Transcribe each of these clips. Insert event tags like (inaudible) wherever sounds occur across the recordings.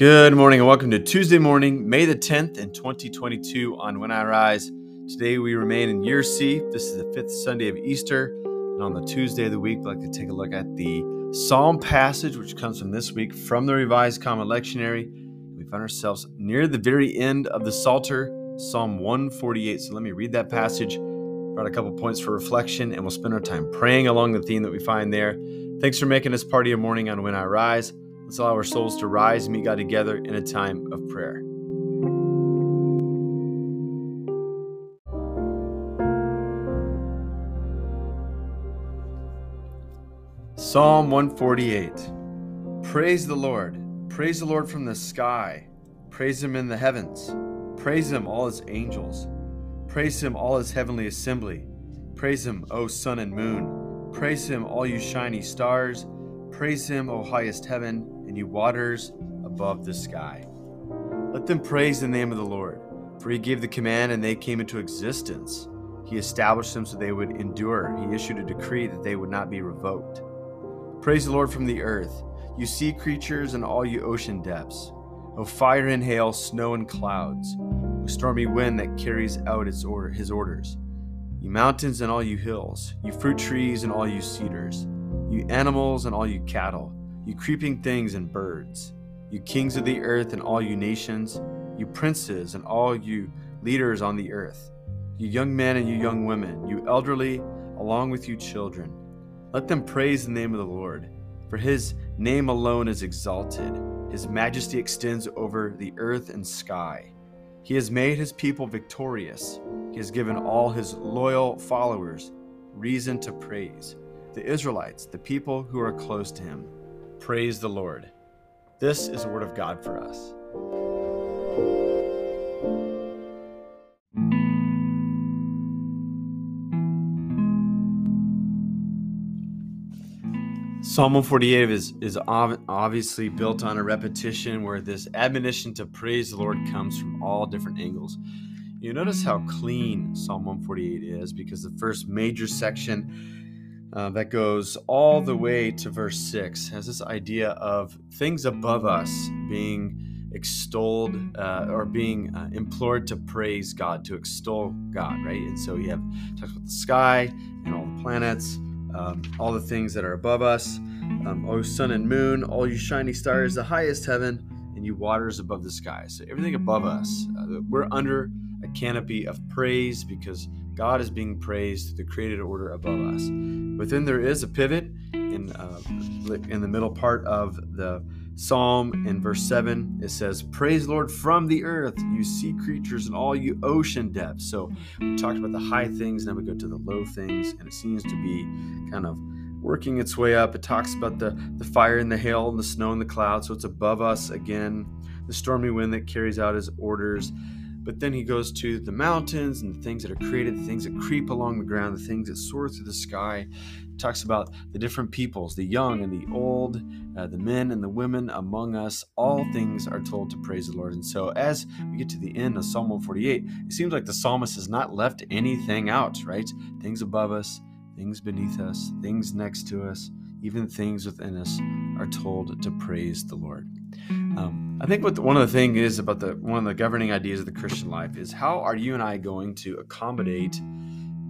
Good morning and welcome to Tuesday morning, May the 10th in 2022 on When I Rise. Today we remain in year C. This is the fifth Sunday of Easter. And on the Tuesday of the week, we'd like to take a look at the Psalm passage, which comes from this week from the Revised Common Lectionary. We find ourselves near the very end of the Psalter, Psalm 148. So let me read that passage, write a couple points for reflection, and we'll spend our time praying along the theme that we find there. Thanks for making this part of your morning on When I Rise. Let's allow our souls to rise and meet God together in a time of prayer. Psalm 148 Praise the Lord. Praise the Lord from the sky. Praise him in the heavens. Praise him, all his angels. Praise him, all his heavenly assembly. Praise him, O sun and moon. Praise him, all you shiny stars. Praise him, O highest heaven and you waters above the sky. Let them praise the name of the Lord, for he gave the command and they came into existence. He established them so they would endure. He issued a decree that they would not be revoked. Praise the Lord from the earth, you sea creatures and all you ocean depths. O fire and hail, snow and clouds, O stormy wind that carries out its order, his orders. You mountains and all you hills, you fruit trees and all you cedars, you animals and all you cattle you creeping things and birds, you kings of the earth and all you nations, you princes and all you leaders on the earth, you young men and you young women, you elderly, along with you children. Let them praise the name of the Lord, for his name alone is exalted. His majesty extends over the earth and sky. He has made his people victorious. He has given all his loyal followers reason to praise. The Israelites, the people who are close to him. Praise the Lord. This is the word of God for us. Psalm 148 is, is obviously built on a repetition where this admonition to praise the Lord comes from all different angles. You notice how clean Psalm 148 is because the first major section uh, that goes all the way to verse 6 has this idea of things above us being extolled uh, or being uh, implored to praise God, to extol God, right? And so you have talks about the sky and all the planets, um, all the things that are above us. Um, oh, sun and moon, all you shiny stars, the highest heaven, and you waters above the sky. So everything above us, uh, we're under a canopy of praise because God is being praised, the created order above us. Within there is a pivot in uh, in the middle part of the psalm in verse 7 it says praise lord from the earth you sea creatures and all you ocean depths. So we talked about the high things now we go to the low things and it seems to be kind of working its way up. It talks about the the fire and the hail and the snow and the clouds so it's above us again. The stormy wind that carries out his orders but then he goes to the mountains and the things that are created, the things that creep along the ground, the things that soar through the sky. He talks about the different peoples, the young and the old, uh, the men and the women among us. All things are told to praise the Lord. And so as we get to the end of Psalm 148, it seems like the psalmist has not left anything out, right? Things above us, things beneath us, things next to us, even things within us are told to praise the Lord. Um, I think what the, one of the things is about the one of the governing ideas of the Christian life is how are you and I going to accommodate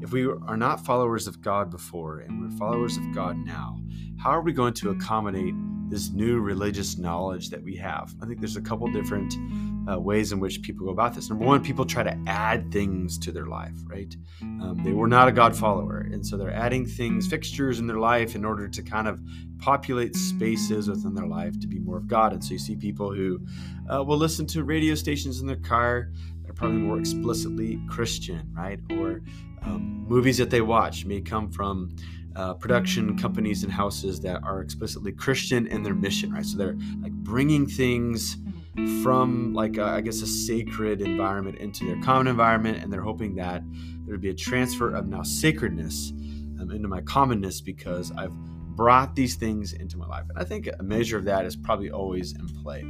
if we are not followers of God before and we're followers of God now? How are we going to accommodate this new religious knowledge that we have? I think there's a couple different uh, ways in which people go about this. Number one, people try to add things to their life, right? Um, they were not a God follower. And so they're adding things, fixtures in their life in order to kind of populate spaces within their life to be more of God. And so you see people who uh, will listen to radio stations in their car that are probably more explicitly Christian, right? Or um, movies that they watch may come from uh, production companies and houses that are explicitly Christian in their mission, right? So they're like bringing things from like a, I guess a sacred environment into their common environment, and they're hoping that there would be a transfer of now sacredness um, into my commonness because I've brought these things into my life. And I think a measure of that is probably always in play.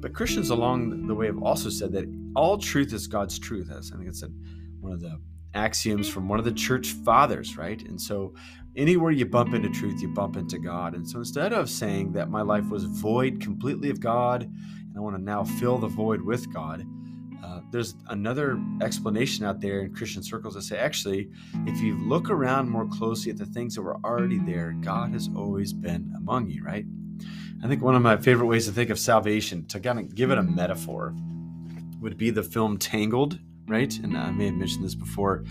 But Christians along the way have also said that all truth is God's truth. As I think it's a, one of the axioms from one of the church fathers, right? And so anywhere you bump into truth, you bump into God. And so instead of saying that my life was void completely of God and I want to now fill the void with God. Uh, there's another explanation out there in Christian circles that say actually, if you look around more closely at the things that were already there, God has always been among you, right? I think one of my favorite ways to think of salvation, to kind of give it a metaphor, would be the film Tangled, right? And I may have mentioned this before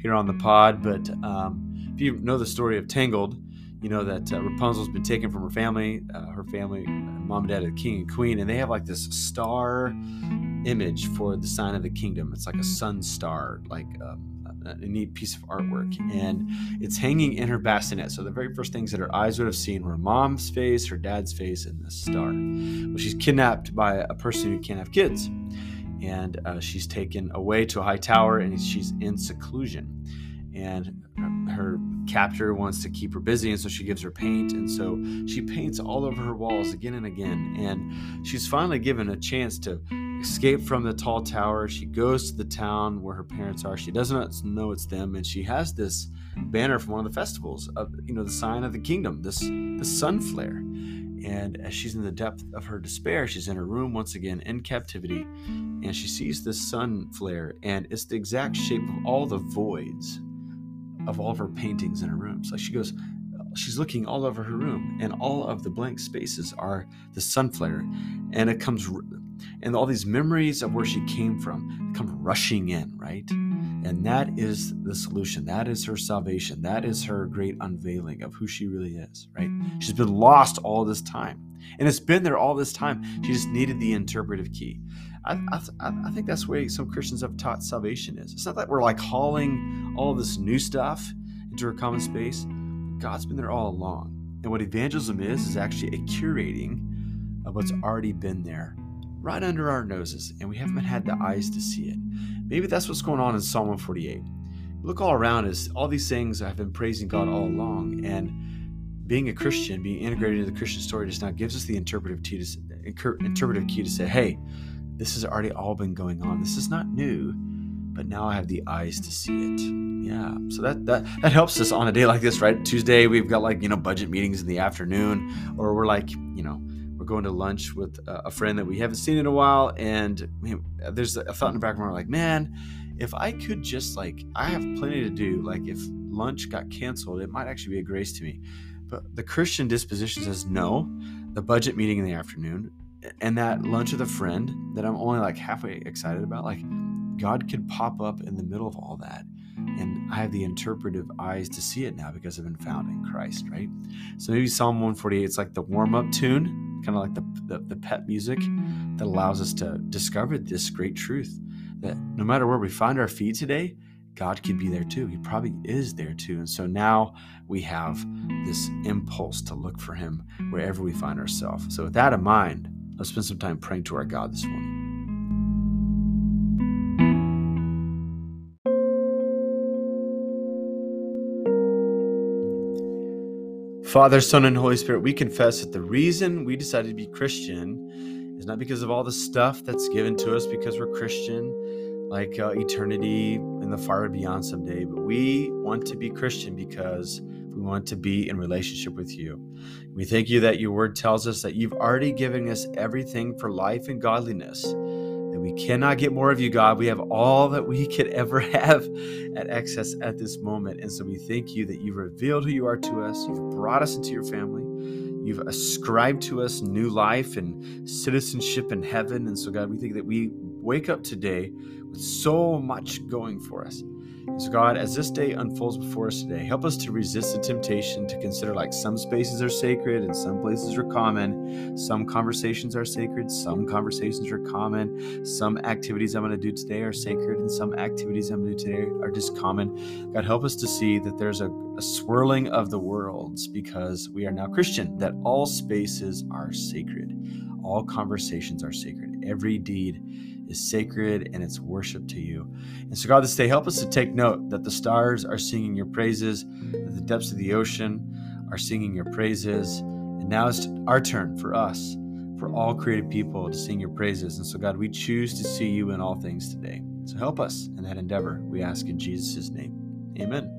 here on the pod, but um, if you know the story of Tangled, you know that uh, Rapunzel's been taken from her family, uh, her family, mom and dad, the king and queen, and they have like this star image for the sign of the kingdom. It's like a sun star, like um, a, a neat piece of artwork, and it's hanging in her bassinet. So the very first things that her eyes would have seen were mom's face, her dad's face, and the star. Well, she's kidnapped by a person who can't have kids, and uh, she's taken away to a high tower, and she's in seclusion. And her captor wants to keep her busy and so she gives her paint and so she paints all over her walls again and again. And she's finally given a chance to escape from the tall tower. She goes to the town where her parents are. She doesn't know it's them and she has this banner from one of the festivals of you know the sign of the kingdom this the sun flare and as she's in the depth of her despair she's in her room once again in captivity and she sees this sun flare and it's the exact shape of all the voids of all of her paintings in her rooms. Like she goes, she's looking all over her room, and all of the blank spaces are the sun flare, and it comes, and all these memories of where she came from come rushing in, right? And that is the solution. That is her salvation. That is her great unveiling of who she really is, right? She's been lost all this time. And it's been there all this time. She just needed the interpretive key. I, I, I think that's where some Christians have taught salvation is. It's not that we're like hauling all this new stuff into a common space. God's been there all along. And what evangelism is, is actually a curating of what's already been there right under our noses, and we haven't had the eyes to see it. Maybe that's what's going on in Psalm 148. Look all around us, all these things I've been praising God all along, and being a Christian, being integrated into the Christian story just now gives us the interpretive key to, interpretive key to say, hey, this has already all been going on. This is not new, but now I have the eyes to see it. Yeah. So that that that helps us on a day like this, right? Tuesday we've got like, you know, budget meetings in the afternoon or we're like, you know, going to lunch with a friend that we haven't seen in a while and there's a thought in the back of my mind like, man, if I could just like I have plenty to do, like if lunch got canceled, it might actually be a grace to me. But the Christian disposition says no. The budget meeting in the afternoon, and that lunch with a friend that I'm only like halfway excited about, like God could pop up in the middle of all that. And I have the interpretive eyes to see it now because I've been found in Christ, right? So maybe Psalm 148, it's like the warm up tune, kind of like the, the, the pet music that allows us to discover this great truth that no matter where we find our feet today, God could be there too. He probably is there too. And so now we have this impulse to look for Him wherever we find ourselves. So, with that in mind, Let's spend some time praying to our God this morning. Father, Son, and Holy Spirit, we confess that the reason we decided to be Christian is not because of all the stuff that's given to us because we're Christian, like uh, eternity in the far beyond someday, but we want to be Christian because we want to be in relationship with you. We thank you that your word tells us that you've already given us everything for life and godliness. We cannot get more of you, God. We have all that we could ever (laughs) have at excess at this moment. And so we thank you that you've revealed who you are to us. You've brought us into your family. You've ascribed to us new life and citizenship in heaven. And so, God, we think that we wake up today with so much going for us. So, God, as this day unfolds before us today, help us to resist the temptation to consider like some spaces are sacred and some places are common. Some conversations are sacred, some conversations are common. Some activities I'm going to do today are sacred, and some activities I'm going to do today are just common. God, help us to see that there's a, a swirling of the worlds because we are now Christian, that all spaces are sacred, all conversations are sacred, every deed is sacred and it's worship to you. And so, God, this day, help us to take note that the stars are singing your praises, that the depths of the ocean are singing your praises. And now it's our turn for us, for all created people, to sing your praises. And so, God, we choose to see you in all things today. So help us in that endeavor, we ask in Jesus' name. Amen.